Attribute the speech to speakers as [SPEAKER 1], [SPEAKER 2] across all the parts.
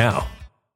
[SPEAKER 1] now.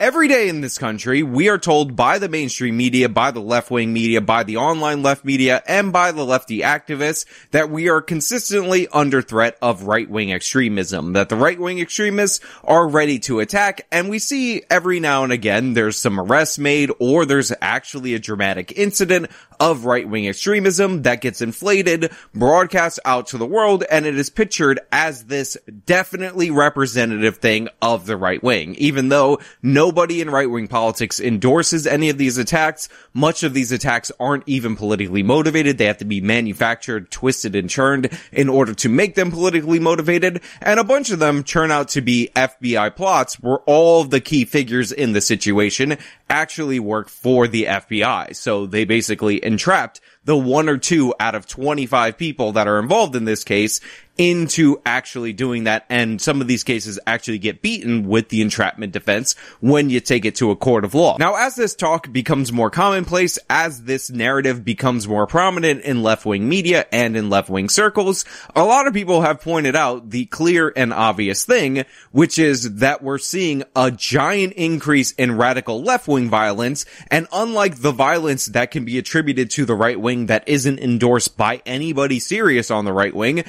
[SPEAKER 2] Every day in this country, we are told by the mainstream media, by the left-wing media, by the online left media, and by the lefty activists that we are consistently under threat of right-wing extremism, that the right-wing extremists are ready to attack, and we see every now and again there's some arrests made or there's actually a dramatic incident of right-wing extremism that gets inflated, broadcast out to the world, and it is pictured as this definitely representative thing of the right wing, even though Nobody in right-wing politics endorses any of these attacks. Much of these attacks aren't even politically motivated. They have to be manufactured, twisted, and churned in order to make them politically motivated. And a bunch of them turn out to be FBI plots where all the key figures in the situation actually work for the FBI. So they basically entrapped the one or two out of 25 people that are involved in this case into actually doing that. And some of these cases actually get beaten with the entrapment defense when you take it to a court of law. Now, as this talk becomes more commonplace, as this narrative becomes more prominent in left-wing media and in left-wing circles, a lot of people have pointed out the clear and obvious thing, which is that we're seeing a giant increase in radical left-wing violence. And unlike the violence that can be attributed to the right wing that isn't endorsed by anybody serious on the right wing,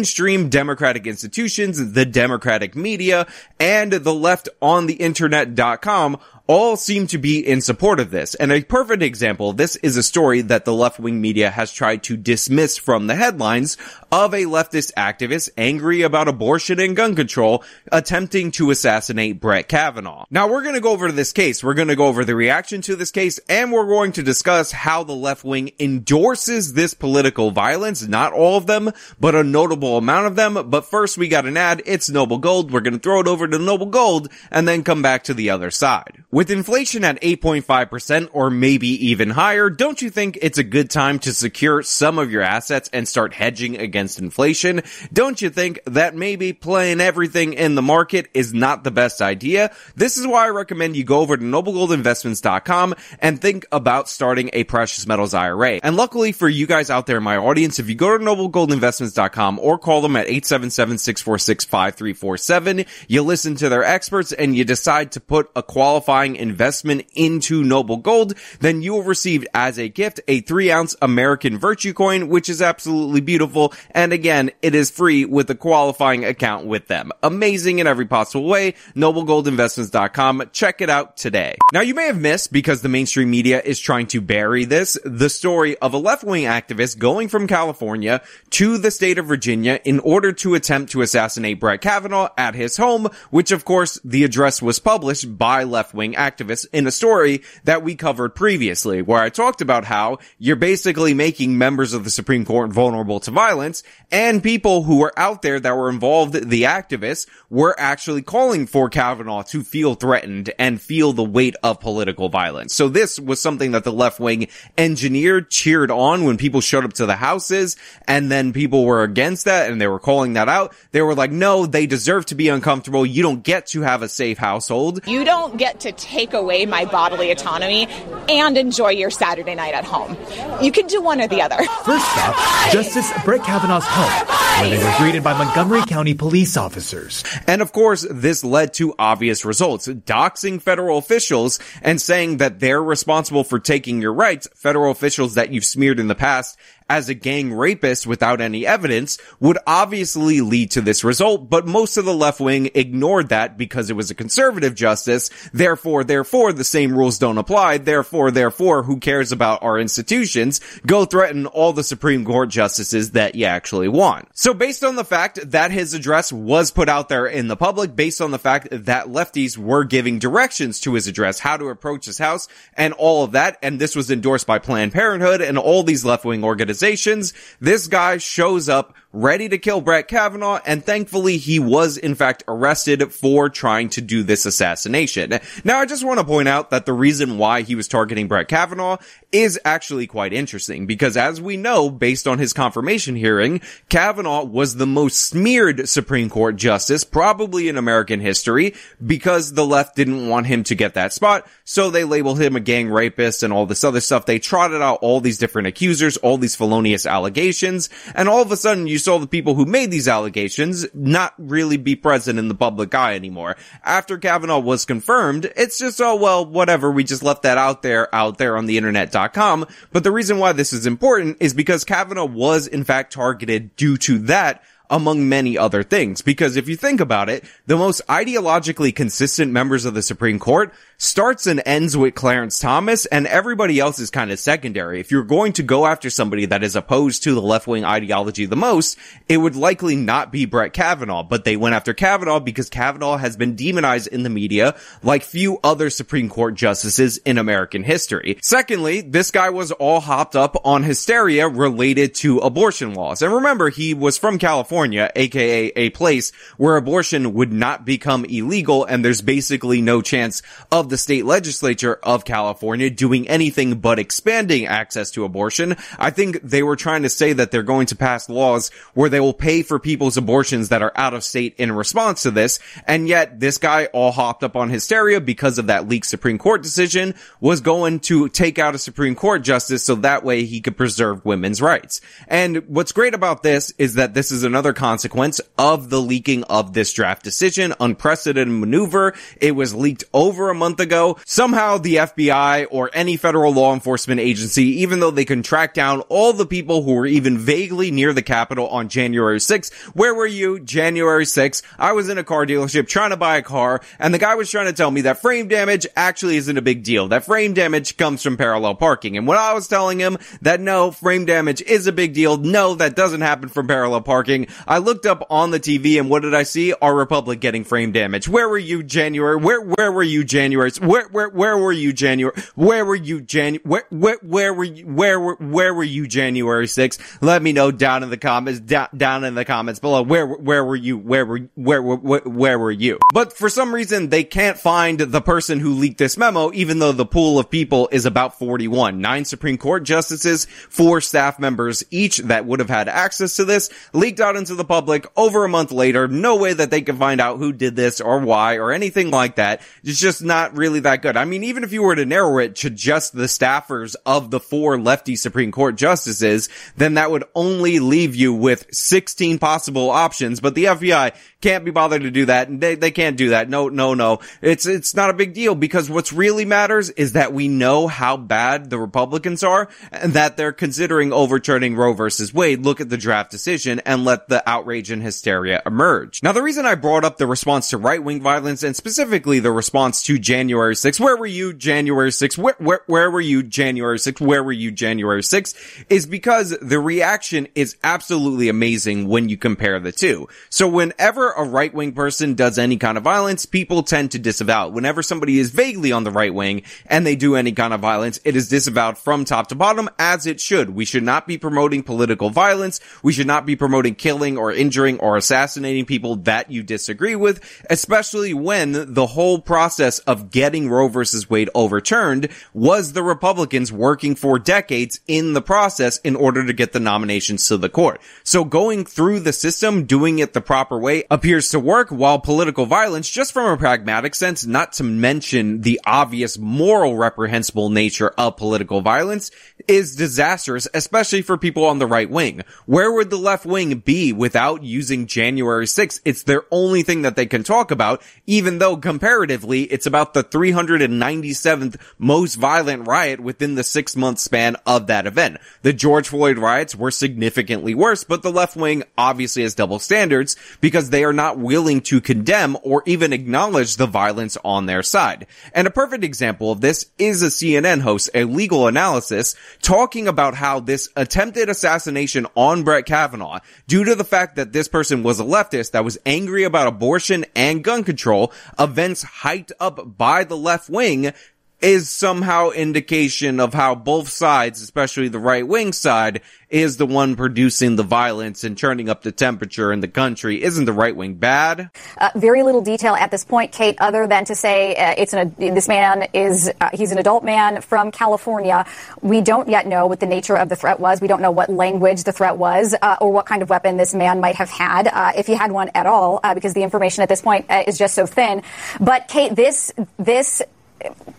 [SPEAKER 2] mainstream democratic institutions, the democratic media, and the left on the internet.com all seem to be in support of this. And a perfect example this is a story that the left-wing media has tried to dismiss from the headlines of a leftist activist angry about abortion and gun control attempting to assassinate Brett Kavanaugh. Now we're going to go over this case. We're going to go over the reaction to this case and we're going to discuss how the left wing endorses this political violence. Not all of them, but a notable amount of them. But first we got an ad. It's Noble Gold. We're going to throw it over to Noble Gold and then come back to the other side. With inflation at 8.5% or maybe even higher, don't you think it's a good time to secure some of your assets and start hedging against inflation? Don't you think that maybe playing everything in the market is not the best idea? This is why I recommend you go over to noblegoldinvestments.com and think about starting a precious metals IRA. And luckily for you guys out there in my audience, if you go to noblegoldinvestments.com or call them at 877-646-5347, you listen to their experts and you decide to put a qualifying investment into Noble Gold, then you will receive as a gift a three ounce American Virtue coin, which is absolutely beautiful. And again, it is free with a qualifying account with them. Amazing in every possible way. NobleGoldInvestments.com. Check it out today. Now you may have missed because the mainstream media is trying to bury this, the story of a left-wing activist going from California to the state of Virginia in order to attempt to assassinate Brett Kavanaugh at his home, which of course the address was published by left-wing activists in a story that we covered previously, where I talked about how you're basically making members of the Supreme Court vulnerable to violence and people who were out there that were involved, the activists, were actually calling for Kavanaugh to feel threatened and feel the weight of political violence. So this was something that the left wing engineered, cheered on when people showed up to the houses and then people were against that and they were calling that out. They were like, no, they deserve to be uncomfortable. You don't get to have a safe household.
[SPEAKER 3] You don't get to take away my bodily autonomy and enjoy your Saturday night at home. You can do one or the other.
[SPEAKER 4] First stop, Justice Brett Kavanaugh's home, where they were greeted by Montgomery County police officers.
[SPEAKER 2] And of course, this led to obvious results, doxing federal officials and saying that they're responsible for taking your rights, federal officials that you've smeared in the past, as a gang rapist without any evidence would obviously lead to this result, but most of the left wing ignored that because it was a conservative justice. Therefore, therefore, the same rules don't apply. Therefore, therefore, who cares about our institutions? Go threaten all the Supreme Court justices that you actually want. So based on the fact that his address was put out there in the public, based on the fact that lefties were giving directions to his address, how to approach his house and all of that, and this was endorsed by Planned Parenthood and all these left-wing organizations accusations. This guy shows up ready to kill Brett Kavanaugh, and thankfully he was in fact arrested for trying to do this assassination. Now I just want to point out that the reason why he was targeting Brett Kavanaugh is actually quite interesting because as we know, based on his confirmation hearing, Kavanaugh was the most smeared Supreme Court justice probably in American history because the left didn't want him to get that spot. So they labeled him a gang rapist and all this other stuff. They trotted out all these different accusers, all these felonious allegations. And all of a sudden you saw the people who made these allegations not really be present in the public eye anymore. After Kavanaugh was confirmed, it's just, oh, well, whatever. We just left that out there, out there on the internet.com. But the reason why this is important is because Kavanaugh was in fact targeted due to that among many other things. Because if you think about it, the most ideologically consistent members of the Supreme Court starts and ends with Clarence Thomas and everybody else is kind of secondary. If you're going to go after somebody that is opposed to the left-wing ideology the most, it would likely not be Brett Kavanaugh, but they went after Kavanaugh because Kavanaugh has been demonized in the media like few other Supreme Court justices in American history. Secondly, this guy was all hopped up on hysteria related to abortion laws. And remember, he was from California, aka a place where abortion would not become illegal and there's basically no chance of the state legislature of California doing anything but expanding access to abortion. I think they were trying to say that they're going to pass laws where they will pay for people's abortions that are out of state in response to this. And yet this guy all hopped up on hysteria because of that leaked Supreme Court decision was going to take out a Supreme Court justice so that way he could preserve women's rights. And what's great about this is that this is another consequence of the leaking of this draft decision, unprecedented maneuver. It was leaked over a month ago. Somehow the FBI or any federal law enforcement agency, even though they can track down all the people who were even vaguely near the Capitol on January 6th, where were you January 6th? I was in a car dealership trying to buy a car and the guy was trying to tell me that frame damage actually isn't a big deal. That frame damage comes from parallel parking. And when I was telling him that no, frame damage is a big deal, no, that doesn't happen from parallel parking, I looked up on the TV and what did I see? Our Republic getting frame damage. Where were you January? Where, where were you January? Where, where, where were you January? Where were you January? Where, where, where were you, where were, where were you January 6th? Let me know down in the comments, down, down in the comments below. Where, where were you? Where were, where, where, where were you? But for some reason, they can't find the person who leaked this memo, even though the pool of people is about 41. Nine Supreme Court justices, four staff members each that would have had access to this, leaked out into the public over a month later. No way that they can find out who did this or why or anything like that. It's just not really that good. I mean, even if you were to narrow it to just the staffers of the four lefty Supreme Court justices, then that would only leave you with 16 possible options, but the FBI can't be bothered to do that. And they, they can't do that. No, no, no. It's, it's not a big deal because what's really matters is that we know how bad the Republicans are and that they're considering overturning Roe versus Wade. Look at the draft decision and let the outrage and hysteria emerge. Now, the reason I brought up the response to right-wing violence and specifically the response to January 6th, where were you January 6th? Where, where, where were you January 6th? Where were you January 6th? Is because the reaction is absolutely amazing when you compare the two. So whenever a right wing person does any kind of violence, people tend to disavow. Whenever somebody is vaguely on the right wing and they do any kind of violence, it is disavowed from top to bottom as it should. We should not be promoting political violence. We should not be promoting killing or injuring or assassinating people that you disagree with, especially when the whole process of getting Roe versus Wade overturned was the Republicans working for decades in the process in order to get the nominations to the court. So going through the system, doing it the proper way appears to work while political violence, just from a pragmatic sense, not to mention the obvious moral reprehensible nature of political violence, is disastrous, especially for people on the right wing. Where would the left wing be without using January 6th? It's their only thing that they can talk about, even though comparatively it's about the 397th most violent riot within the six month span of that event. The George Floyd riots were significantly worse, but the left wing obviously has double standards because they are not willing to condemn or even acknowledge the violence on their side. And a perfect example of this is a CNN host, a legal analysis, talking about how this attempted assassination on Brett Kavanaugh, due to the fact that this person was a leftist that was angry about abortion and gun control, events hyped up by the left wing is somehow indication of how both sides, especially the right wing side, is the one producing the violence and turning up the temperature in the country. Isn't the right wing bad?
[SPEAKER 5] Uh, very little detail at this point, Kate, other than to say uh, it's an, this man is uh, he's an adult man from California. We don't yet know what the nature of the threat was. We don't know what language the threat was uh, or what kind of weapon this man might have had, uh, if he had one at all, uh, because the information at this point is just so thin. But Kate, this this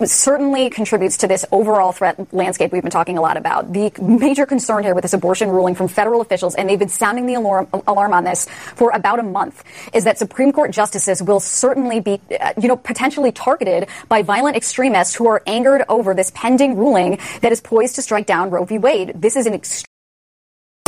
[SPEAKER 5] certainly contributes to this overall threat landscape we've been talking a lot about. The major concern here with this abortion ruling from federal officials, and they've been sounding the alarm, alarm on this for about a month, is that Supreme Court justices will certainly be, uh, you know, potentially targeted by violent extremists who are angered over this pending ruling that is poised to strike down Roe v. Wade. This is an extreme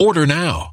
[SPEAKER 6] Order now.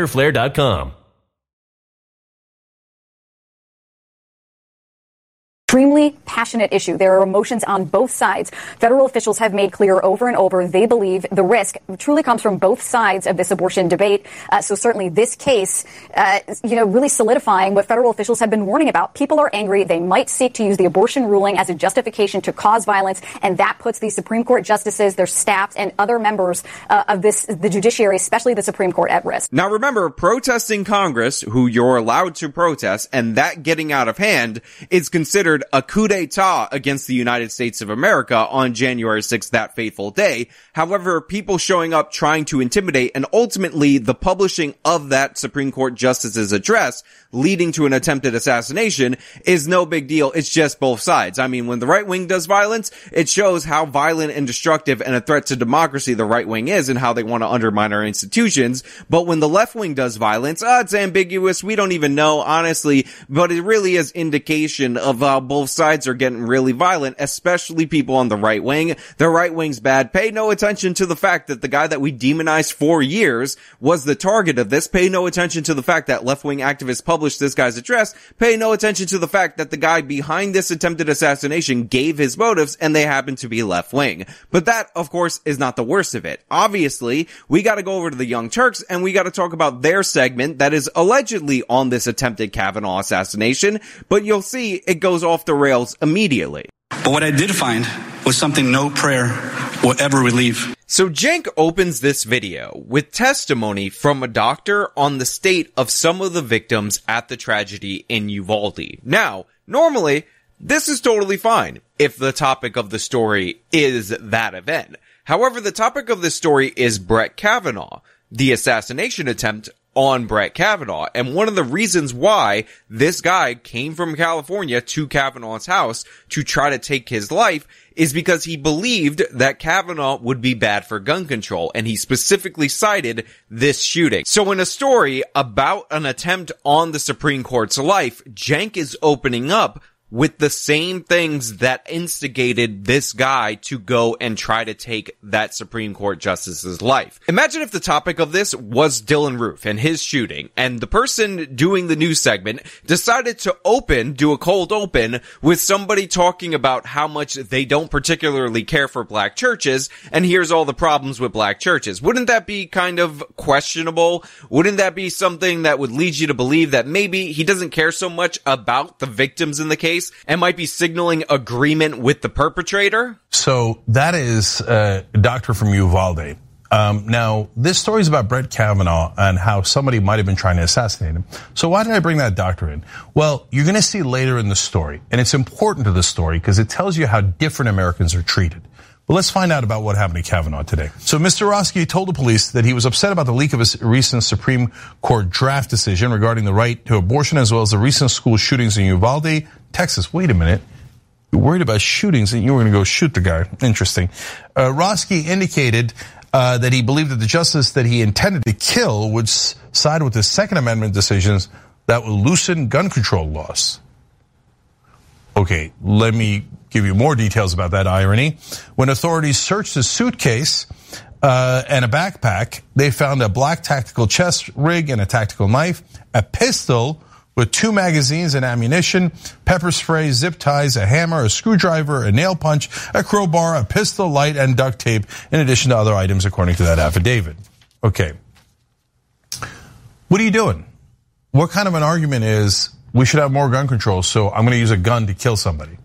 [SPEAKER 1] fighterflare.com.
[SPEAKER 5] extremely passionate issue. There are emotions on both sides. Federal officials have made clear over and over they believe the risk truly comes from both sides of this abortion debate. Uh, so certainly this case, uh, you know, really solidifying what federal officials have been warning about. People are angry. They might seek to use the abortion ruling as a justification to cause violence, and that puts the Supreme Court justices, their staffs, and other members uh, of this, the judiciary, especially the Supreme Court, at risk.
[SPEAKER 2] Now remember, protesting Congress, who you're allowed to protest, and that getting out of hand is considered a coup d'etat against the United States of America on January 6th, that fateful day. However, people showing up trying to intimidate and ultimately the publishing of that Supreme Court justice's address leading to an attempted assassination is no big deal. It's just both sides. I mean, when the right wing does violence, it shows how violent and destructive and a threat to democracy the right wing is and how they want to undermine our institutions. But when the left wing does violence, uh, it's ambiguous. We don't even know, honestly, but it really is indication of how both sides are getting really violent, especially people on the right wing. The right wing's bad. Pay no attention to the fact that the guy that we demonized for years was the target of this. Pay no attention to the fact that left wing activists published this guy's address. Pay no attention to the fact that the guy behind this attempted assassination gave his motives and they happen to be left wing. But that, of course, is not the worst of it. Obviously, we gotta go over to the Young Turks and we gotta talk about their segment that is allegedly on this attempted Kavanaugh assassination, but you'll see it goes off the rails immediately.
[SPEAKER 7] But what I did find was something no prayer will ever relieve.
[SPEAKER 2] So Cenk opens this video with testimony from a doctor on the state of some of the victims at the tragedy in Uvalde. Now, normally, this is totally fine if the topic of the story is that event. However, the topic of this story is Brett Kavanaugh, the assassination attempt on Brett Kavanaugh. And one of the reasons why this guy came from California to Kavanaugh's house to try to take his life is because he believed that Kavanaugh would be bad for gun control, and he specifically cited this shooting. So in a story about an attempt on the Supreme Court's life, Cenk is opening up with the same things that instigated this guy to go and try to take that Supreme Court justice's life. Imagine if the topic of this was Dylann Roof and his shooting, and the person doing the news segment decided to open, do a cold open with somebody talking about how much they don't particularly care for black churches, and here's all the problems with black churches. Wouldn't that be kind of questionable? Wouldn't that be something that would lead you to believe that maybe he doesn't care so much about the victims in the case and might be signaling agreement with the perpetrator?
[SPEAKER 8] So that is a doctor from Uvalde. Um, now, this story is about Brett Kavanaugh and how somebody might have been trying to assassinate him. So why did I bring that doctor in? Well, you're going to see later in the story, and it's important to the story because it tells you how different Americans are treated. But let's find out about what happened to Kavanaugh today. So Mr. Roske told the police that he was upset about the leak of a recent Supreme Court draft decision regarding the right to abortion as well as the recent school shootings in Uvalde, Texas. Wait a minute. You're worried about shootings and you were going to go shoot the guy. Interesting. Uh, Roske indicated uh, that he believed that the justice that he intended to kill would side with the Second Amendment decisions that would loosen gun control laws. Okay, let me give you more details about that irony. When authorities searched his suitcase uh, and a backpack, they found a black tactical chest rig and a tactical knife, a pistol with two magazines and ammunition, pepper spray, zip ties, a hammer, a screwdriver, a nail punch, a crowbar, a pistol, light, and duct tape, in addition to other items according to that affidavit. Okay. What are you doing? What kind of an argument is we should have more gun control, so I'm going to use a gun to kill somebody?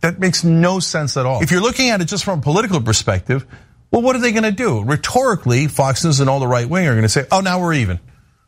[SPEAKER 8] That makes no sense at all. If you're looking at it just from a political perspective, well, what are they going to do? Rhetorically, Fox News and all the right wing are going to say, oh, now we're even.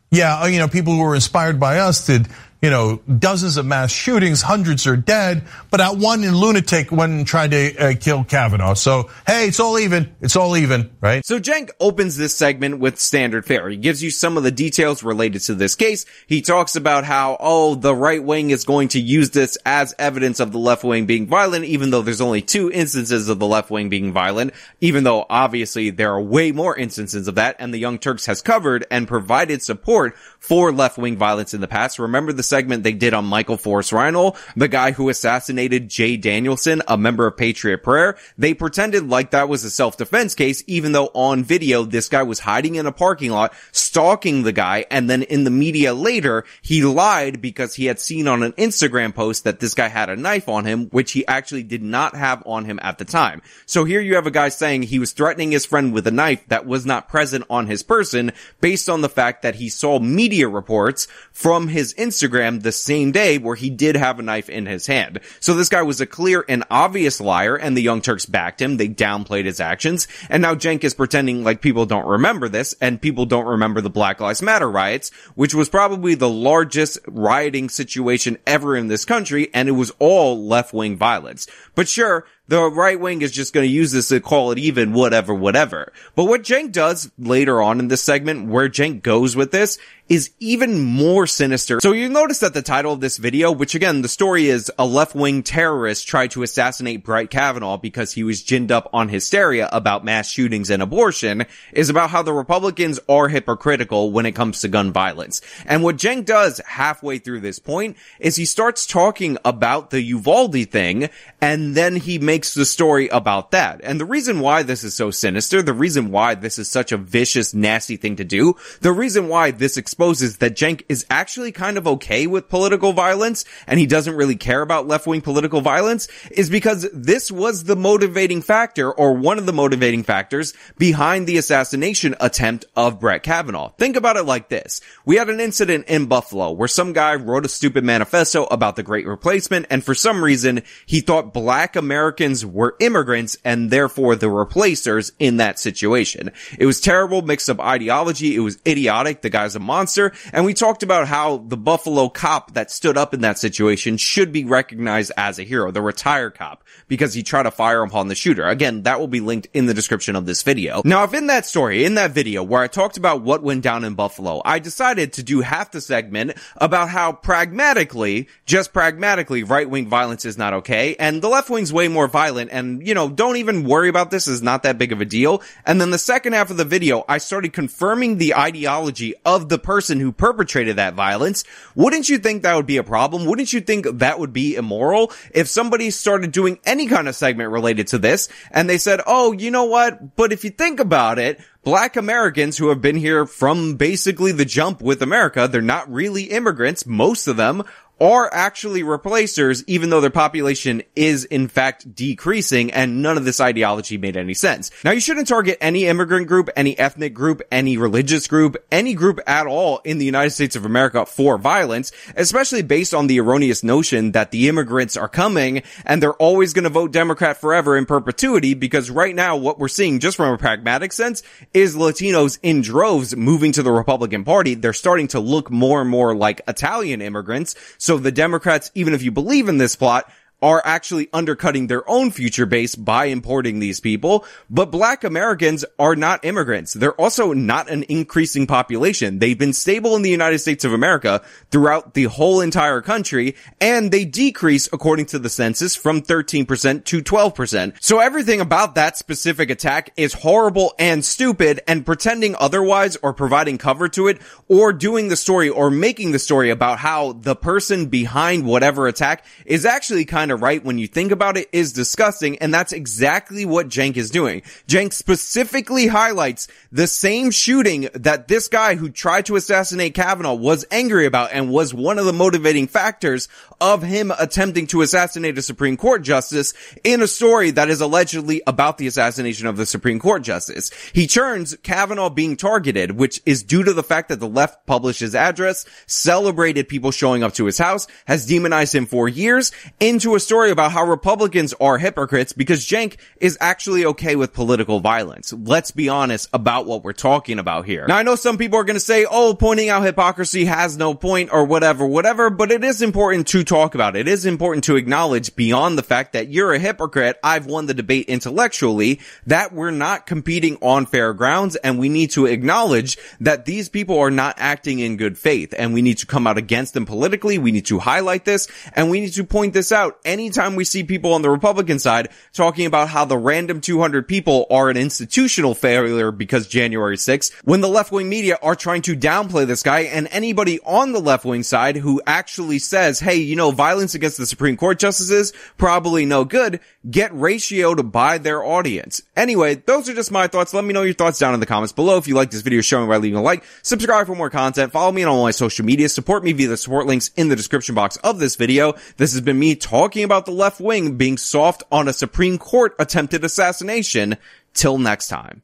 [SPEAKER 8] Yeah, you know, people who were inspired by us did you know, dozens of mass shootings, hundreds are dead, but that one in lunatic went and tried to uh, kill Kavanaugh. So, hey, it's all even. It's all even, right?
[SPEAKER 2] So Cenk opens this segment with standard fare. He gives you some of the details related to this case. He talks about how, oh, the right wing is going to use this as evidence of the left wing being violent, even though there's only two instances of the left wing being violent, even though obviously there are way more instances of that, and the Young Turks has covered and provided support for left wing violence in the past. Remember the segment they did on Michael Forest Reinoehl, the guy who assassinated Jay Danielson, a member of Patriot Prayer. They pretended like that was a self-defense case, even though on video, this guy was hiding in a parking lot, stalking the guy. And then in the media later, he lied because he had seen on an Instagram post that this guy had a knife on him, which he actually did not have on him at the time. So here you have a guy saying he was threatening his friend with a knife that was not present on his person based on the fact that he saw media reports from his Instagram Instagram the same day where he did have a knife in his hand. So this guy was a clear and obvious liar and the Young Turks backed him. They downplayed his actions. And now Cenk is pretending like people don't remember this and people don't remember the Black Lives Matter riots, which was probably the largest rioting situation ever in this country. And it was all left wing violence. But sure, the right wing is just going to use this to call it even, whatever, whatever. But what Cenk does later on in this segment, where Cenk goes with this, is even more sinister. So you notice that the title of this video, which again, the story is a left-wing terrorist tried to assassinate Brett Kavanaugh because he was ginned up on hysteria about mass shootings and abortion, is about how the Republicans are hypocritical when it comes to gun violence. And what Cenk does halfway through this point is he starts talking about the Uvalde thing, and then he makes the story about that. And the reason why this is so sinister, the reason why this is such a vicious, nasty thing to do, the reason why this exposes that Cenk is actually kind of okay with political violence and he doesn't really care about left-wing political violence is because this was the motivating factor or one of the motivating factors behind the assassination attempt of Brett Kavanaugh. Think about it like this. We had an incident in Buffalo where some guy wrote a stupid manifesto about the great replacement and for some reason he thought black Americans were immigrants and therefore the replacers in that situation. It was terrible mixed up ideology. It was idiotic. The guy's a monster monster. And we talked about how the Buffalo cop that stood up in that situation should be recognized as a hero, the retired cop, because he tried to fire upon the shooter. Again, that will be linked in the description of this video. Now, if in that story, in that video where I talked about what went down in Buffalo, I decided to do half the segment about how pragmatically, just pragmatically, right-wing violence is not okay, and the left wing's way more violent, and, you know, don't even worry about this, is not that big of a deal. And then the second half of the video, I started confirming the ideology of the person person who perpetrated that violence, wouldn't you think that would be a problem? Wouldn't you think that would be immoral if somebody started doing any kind of segment related to this and they said, oh, you know what? But if you think about it, black Americans who have been here from basically the jump with America, they're not really immigrants. Most of them are actually replacers, even though their population is in fact decreasing and none of this ideology made any sense. Now you shouldn't target any immigrant group, any ethnic group, any religious group, any group at all in the United States of America for violence, especially based on the erroneous notion that the immigrants are coming and they're always going to vote Democrat forever in perpetuity because right now what we're seeing just from a pragmatic sense is Latinos in droves moving to the Republican Party. They're starting to look more and more like Italian immigrants. So so the Democrats, even if you believe in this plot, are actually undercutting their own future base by importing these people. But black Americans are not immigrants. They're also not an increasing population. They've been stable in the United States of America throughout the whole entire country, and they decrease according to the census from 13% to 12%. So everything about that specific attack is horrible and stupid, and pretending otherwise or providing cover to it or doing the story or making the story about how the person behind whatever attack is actually kind of of right when you think about it is disgusting. And that's exactly what Cenk is doing. Cenk specifically highlights the same shooting that this guy who tried to assassinate Kavanaugh was angry about and was one of the motivating factors of him attempting to assassinate a Supreme Court justice in a story that is allegedly about the assassination of the Supreme Court justice. He turns Kavanaugh being targeted, which is due to the fact that the left published his address, celebrated people showing up to his house, has demonized him for years, into a story about how Republicans are hypocrites because Cenk is actually okay with political violence. Let's be honest about what we're talking about here. Now I know some people are going to say, oh, pointing out hypocrisy has no point or whatever, whatever, but it is important to talk about. It. It is important to acknowledge beyond the fact that you're a hypocrite. I've won the debate intellectually that we're not competing on fair grounds and we need to acknowledge that these people are not acting in good faith and we need to come out against them politically. We need to highlight this and we need to point this out anytime we see people on the Republican side talking about how the random 200 people are an institutional failure because January 6th, when the left-wing media are trying to downplay this guy and anybody on the left-wing side who actually says, hey, you know, violence against the Supreme Court justices, probably no good, get ratioed by their audience. Anyway, those are just my thoughts. Let me know your thoughts down in the comments below. If you like this video, show me by leaving a like, subscribe for more content, follow me on all my social media, support me via the support links in the description box of this video. This has been me talking talking about the left wing being soft on a Supreme Court attempted assassination. Till next time.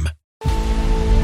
[SPEAKER 6] you